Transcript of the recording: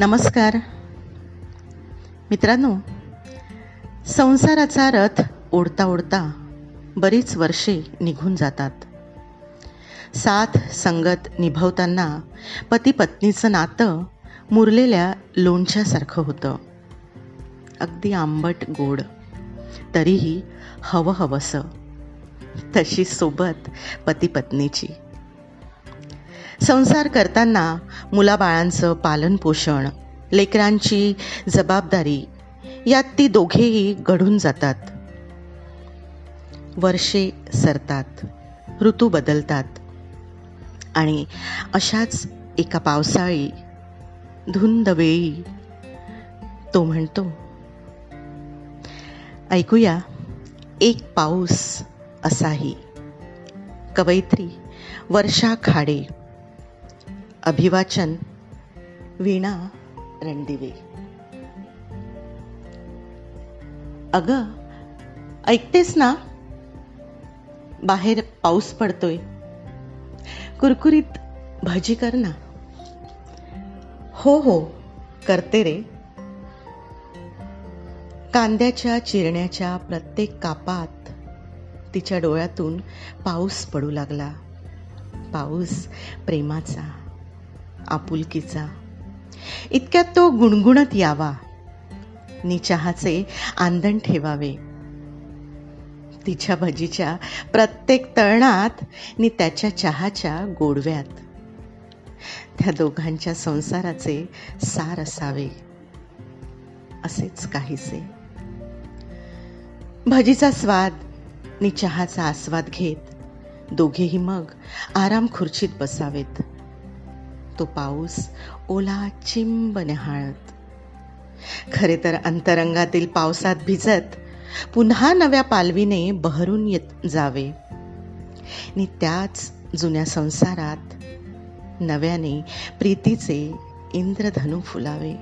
नमस्कार. मित्रांनो संसाराचा रथ ओढता ओढता बरीच वर्षे निघून जातात. साथ संगत निभवताना पती पत्नीचं नातं मुरलेल्या लोणच्यासारखं होतं. अगदी आंबट गोड तरीही हवं हवंसं. तशी सोबत पती पत्नीची. संसार करताना मुलाबाळांचं पालनपोषण लेकरांची जबाबदारी यात ती दोघेही घडून जातात. वर्षे सरतात ऋतू बदलतात आणि अशाच एका पावसाळी धुंद वेळी तो म्हणतो ऐकूया एक पाऊस असाही. कवयित्री वर्षा खाडे अभिवाचन वीणा रणदिवे. अग ऐकतेस ना? बाहेर पाऊस पडतोय. कुरकुरीत भजी कर ना. हो हो करते रे. कांद्याच्या चिरण्याच्या प्रत्येक कापात तिच्या डोळ्यातून पाऊस पडू लागला. पाऊस प्रेमाचा. आपुलकीचा. इतक्यात तो गुणगुणत यावा. नि चहाचे आंदण ठेवावे. तिच्या भजीच्या प्रत्येक तळणात नि त्याच्या चहाच्या गोडव्यात. त्या दोघांच्या संसाराचे सार असावे. असेच काहीसे. भजीचा स्वाद नि चहाचा आस्वाद घेत दोघेही मग आराम खुर्चीत बसावेत. तो पाऊस ओला चिंब न्याहाळत खरे तर अंतरंगातील पावसात भिजत पुन्हा नव्या पालवीने बहरून येत जावे. आणि त्याच जुन्या संसारात नव्याने प्रीतीचे इंद्रधनू फुलावे.